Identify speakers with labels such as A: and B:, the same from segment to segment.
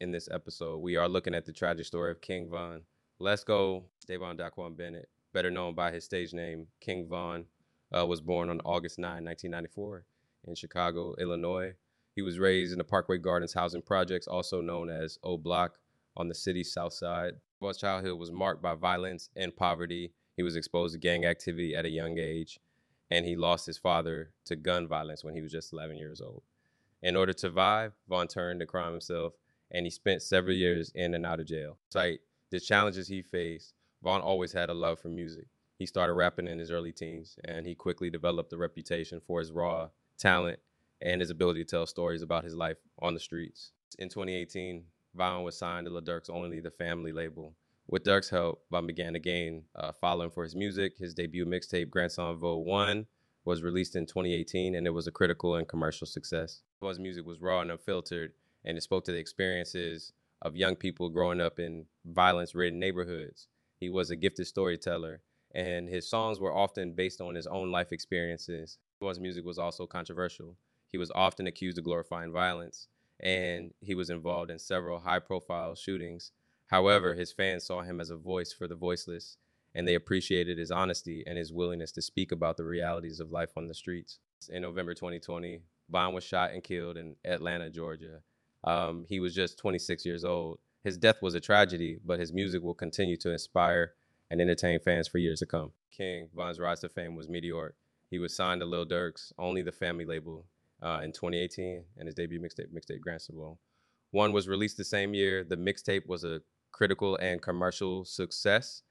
A: in this episode. We are looking at the tragic story of King Von. Let's go. Dayvon Daquan Bennett, better known by his stage name King Von, uh, was born on August 9, 1994, in Chicago, Illinois. He was raised in the Parkway Gardens housing projects, also known as O Block, on the city's south side. Von's childhood was marked by violence and poverty. He was exposed to gang activity at a young age, and he lost his father to gun violence when he was just 11 years old. In order to survive, Von turned to crime himself, and he spent several years in and out of jail. Despite the challenges he faced, Von always had a love for music. He started rapping in his early teens, and he quickly developed a reputation for his raw talent and his ability to tell stories about his life on the streets. In 2018, Von was signed to Lil Durk's Only the Family label. With Durk's help, Von began to gain uh, following for his music. His debut mixtape, Grandson Vol. 1, was released in 2018, and it was a critical and commercial success. Von's music was raw and unfiltered, and it spoke to the experiences of young people growing up in violence ridden neighborhoods. He was a gifted storyteller, and his songs were often based on his own life experiences. Von's music was also controversial. He was often accused of glorifying violence, and he was involved in several high profile shootings. However, his fans saw him as a voice for the voiceless, and they appreciated his honesty and his willingness to speak about the realities of life on the streets. In November 2020, Von was shot and killed in Atlanta, Georgia. Um, he was just 26 years old. His death was a tragedy, but his music will continue to inspire and entertain fans for years to come. King Von's rise to fame was meteoric. He was signed to Lil Durk's Only the Family label uh, in 2018, and his debut mixtape, mixtape Grand Vote. One was released the same year. The mixtape was a critical and commercial success,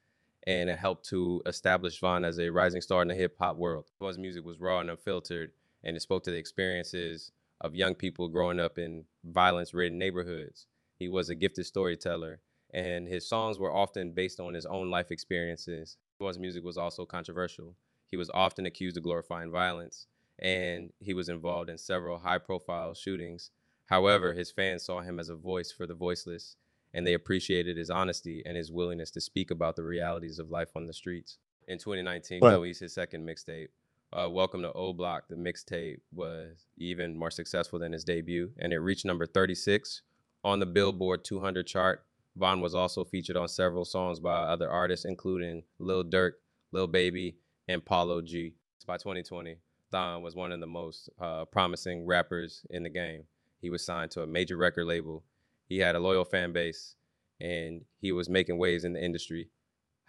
A: and it helped to establish Von as a rising star in the hip hop world. Von's music was raw and unfiltered, and it spoke to the experiences of young people growing up in violence ridden neighborhoods. He was a gifted storyteller, and his songs were often based on his own life experiences. Von's music was also controversial. He was often accused of glorifying violence, and he was involved in several high profile shootings. However, his fans saw him as a voice for the voiceless, and they appreciated his honesty and his willingness to speak about the realities of life on the streets. In 2019,
B: Right.
A: he released his second mixtape, uh, Welcome to O Block. The mixtape was even more successful than his debut, and it reached number 36 on the Billboard 200 chart. Von was also featured on several songs by other artists, including Lil Durk, Lil Baby, and Polo G. By 2020, Von was one of the most uh, promising rappers in the game. He was signed to a major record label. He had a loyal fan base, and he was making waves in the industry.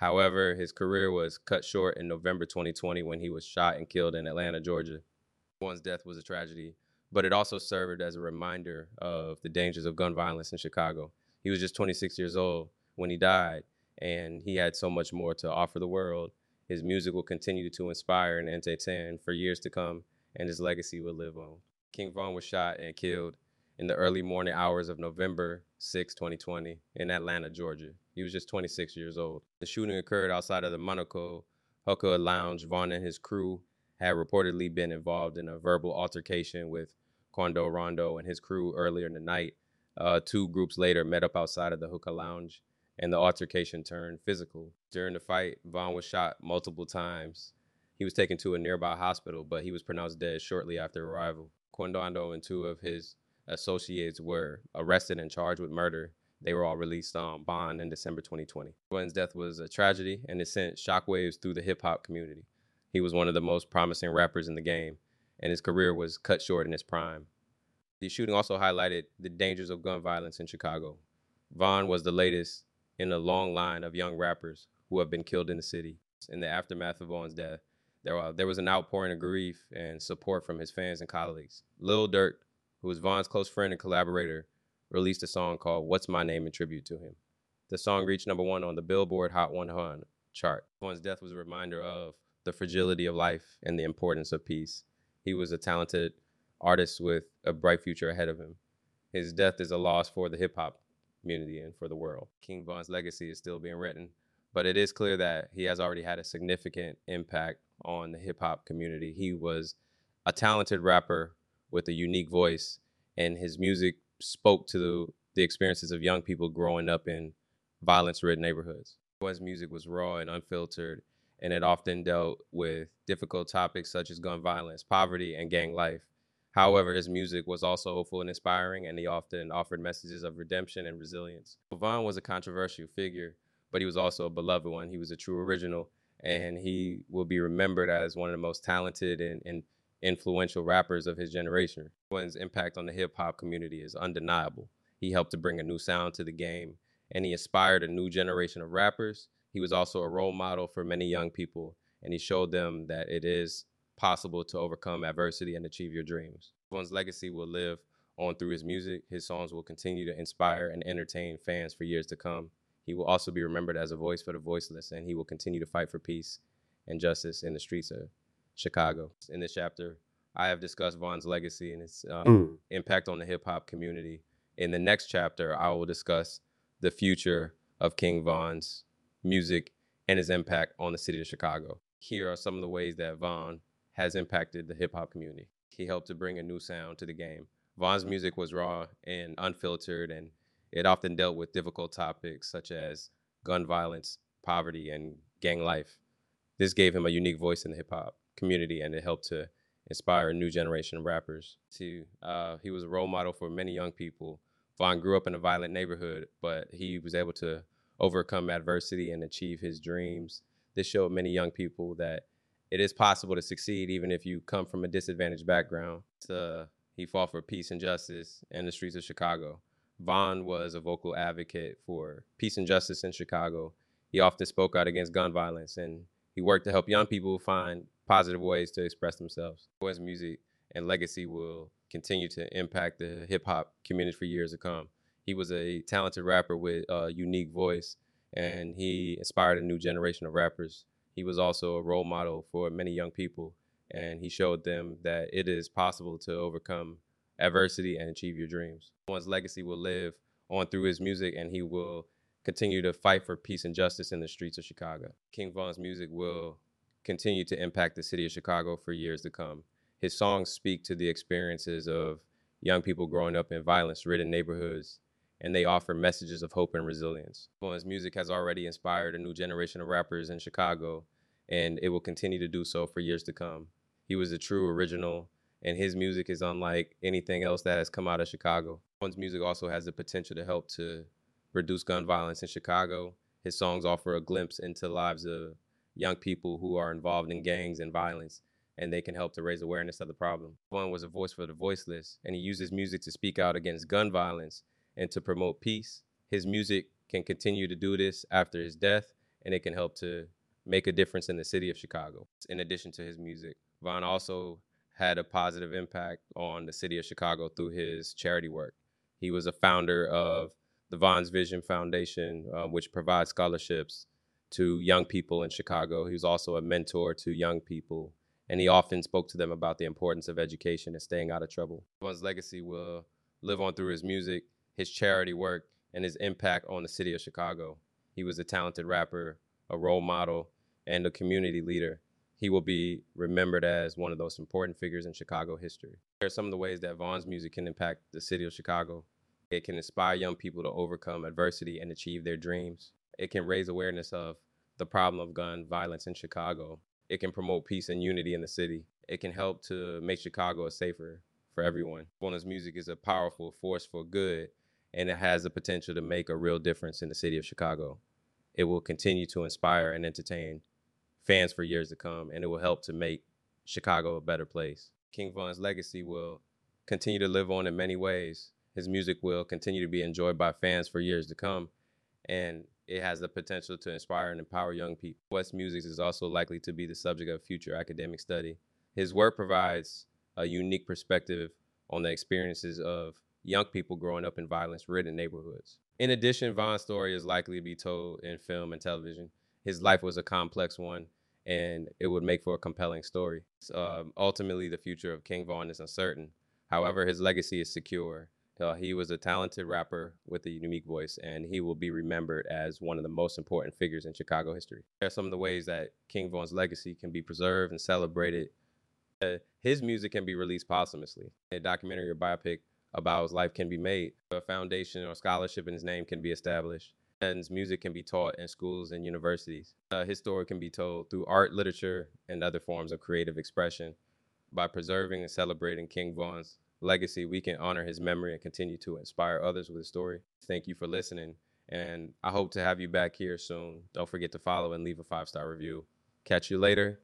A: However, his career was cut short in November 2020 when he was shot and killed in Atlanta, Georgia. Von's death was a tragedy, but it also served as a reminder of the dangers of gun violence in Chicago. He was just 26 years old when he died, and he had so much more to offer the world. His music will continue to inspire and entertain for years to come, and his legacy will live on. King Von was shot and killed in the early morning hours of November 6, 2020, in Atlanta, Georgia. He was just 26 years old. The shooting occurred outside of the Monaco Hookah Lounge. Von and his crew had reportedly been involved in a verbal altercation with Quando Rondo and his crew earlier in the night. Uh, two groups later met up outside of the hookah lounge, and the altercation turned physical. During the fight, Von was shot multiple times. He was taken to a nearby hospital, but he was pronounced dead shortly after arrival. Quando and two of his associates were arrested and charged with murder. They were all released on bond in December 2020. Von's death was a tragedy and it sent shockwaves through the hip hop community. He was one of the most promising rappers in the game, and his career was cut short in his prime. The shooting also highlighted the dangers of gun violence in Chicago. Von was the latest in a long line of young rappers who have been killed in the city. In the aftermath of Von's death, there, uh, there was an outpouring of grief and support from his fans and colleagues. Lil Durk, who was Von's close friend and collaborator, released a song called What's My Name in tribute to him. The song reached number one on the Billboard Hot 100 chart. Von's death was a reminder of the fragility of life and the importance of peace. He was a talented artist with a bright future ahead of him. His death is a loss for the hip hop community and for the world. King Von's legacy is still being written, but it is clear that he has already had a significant impact on the hip hop community. He was a talented rapper with a unique voice, and his music spoke to the, the experiences of young people growing up in violence ridden neighborhoods. Von's music was raw and unfiltered, and it often dealt with difficult topics such as gun violence, poverty, and gang life. However, his music was also hopeful and inspiring, and he often offered messages of redemption and resilience. Von was a controversial figure, but he was also a beloved one. He was a true original, and he will be remembered as one of the most talented and, and influential rappers of his generation. Von's impact on the hip hop community is undeniable. He helped to bring a new sound to the game, and he inspired a new generation of rappers. He was also a role model for many young people, and he showed them that it is possible to overcome adversity and achieve your dreams. Von's legacy will live on through his music. His songs will continue to inspire and entertain fans for years to come. He will also be remembered as a voice for the voiceless, and he will continue to fight for peace and justice in the streets of Chicago. In this chapter, I have discussed Von's legacy and its um, mm. impact on the hip hop community. In the next chapter, I will discuss the future of King Von's music and his impact on the city of Chicago. Here are some of the ways that Von has impacted the hip hop community. He helped to bring a new sound to the game. Von's music was raw and unfiltered, and it often dealt with difficult topics such as gun violence, poverty, and gang life. This gave him a unique voice in the hip hop community, and it helped to inspire a new generation of rappers. To uh, he was a role model for many young people. Von grew up in a violent neighborhood, but he was able to overcome adversity and achieve his dreams. This showed many young people that it is possible to succeed even if you come from a disadvantaged background. To, he fought for peace and justice in the streets of Chicago. Von was a vocal advocate for peace and justice in Chicago. He often spoke out against gun violence and he worked to help young people find positive ways to express themselves. His music and legacy will continue to impact the hip hop community for years to come. He was a talented rapper with a unique voice, and he inspired a new generation of rappers. He was also a role model for many young people, and he showed them that it is possible to overcome adversity and achieve your dreams. Von's legacy will live on through his music, and he will continue to fight for peace and justice in the streets of Chicago. King Von's music will continue to impact the city of Chicago for years to come. His songs speak to the experiences of young people growing up in violence ridden neighborhoods, and they offer messages of hope and resilience. His music has already inspired a new generation of rappers in Chicago, and it will continue to do so for years to come. He was a true original, and his music is unlike anything else that has come out of Chicago. His music also has the potential to help to reduce gun violence in Chicago. His songs offer a glimpse into lives of young people who are involved in gangs and violence, and they can help to raise awareness of the problem. Von was a voice for the voiceless, and he uses music to speak out against gun violence and to promote peace. His music can continue to do this after his death, and it can help to make a difference in the city of Chicago. In addition to his music, Von also had a positive impact on the city of Chicago through his charity work. He was a founder of the Von's Vision Foundation, uh, which provides scholarships to young people in Chicago. He was also a mentor to young people, and he often spoke to them about the importance of education and staying out of trouble. Von's legacy will live on through his music, his charity work, and his impact on the city of Chicago. He was a talented rapper, a role model, and a community leader. He will be remembered as one of those important figures in Chicago history. Here are some of the ways that Von's music can impact the city of Chicago. It can inspire young people to overcome adversity and achieve their dreams it can raise awareness of the problem of gun violence in Chicago. It can promote peace and unity in the city. It can help to make Chicago a safer for everyone. Bonus music is a powerful force for good, and it has the potential to make a real difference in the city of Chicago. It will continue to inspire and entertain fans for years to come, and it will help to make Chicago a better place. King Von's legacy will continue to live on in many ways. His music will continue to be enjoyed by fans for years to come, and it has the potential to inspire and empower young people. West music is also likely to be the subject of future academic study. His work provides a unique perspective on the experiences of young people growing up in violence ridden neighborhoods. In addition, Von's story is likely to be told in film and television. His life was a complex one, and it would make for a compelling story. Um, ultimately, the future of King Von is uncertain. However, his legacy is secure, uh, he was a talented rapper with a unique voice, and he will be remembered as one of the most important figures in Chicago history. There are some of the ways that King Von's legacy can be preserved and celebrated. Uh, his music can be released posthumously. A documentary or biopic about his life can be made. A foundation or scholarship in his name can be established. And his music can be taught in schools and universities. Uh, his story can be told through art, literature, and other forms of creative expression. by preserving and celebrating King Von's legacy, we can honor his memory and continue to inspire others with his story. Thank you for listening, and I hope to have you back here soon. Don't forget to follow and leave a five star review. Catch you later.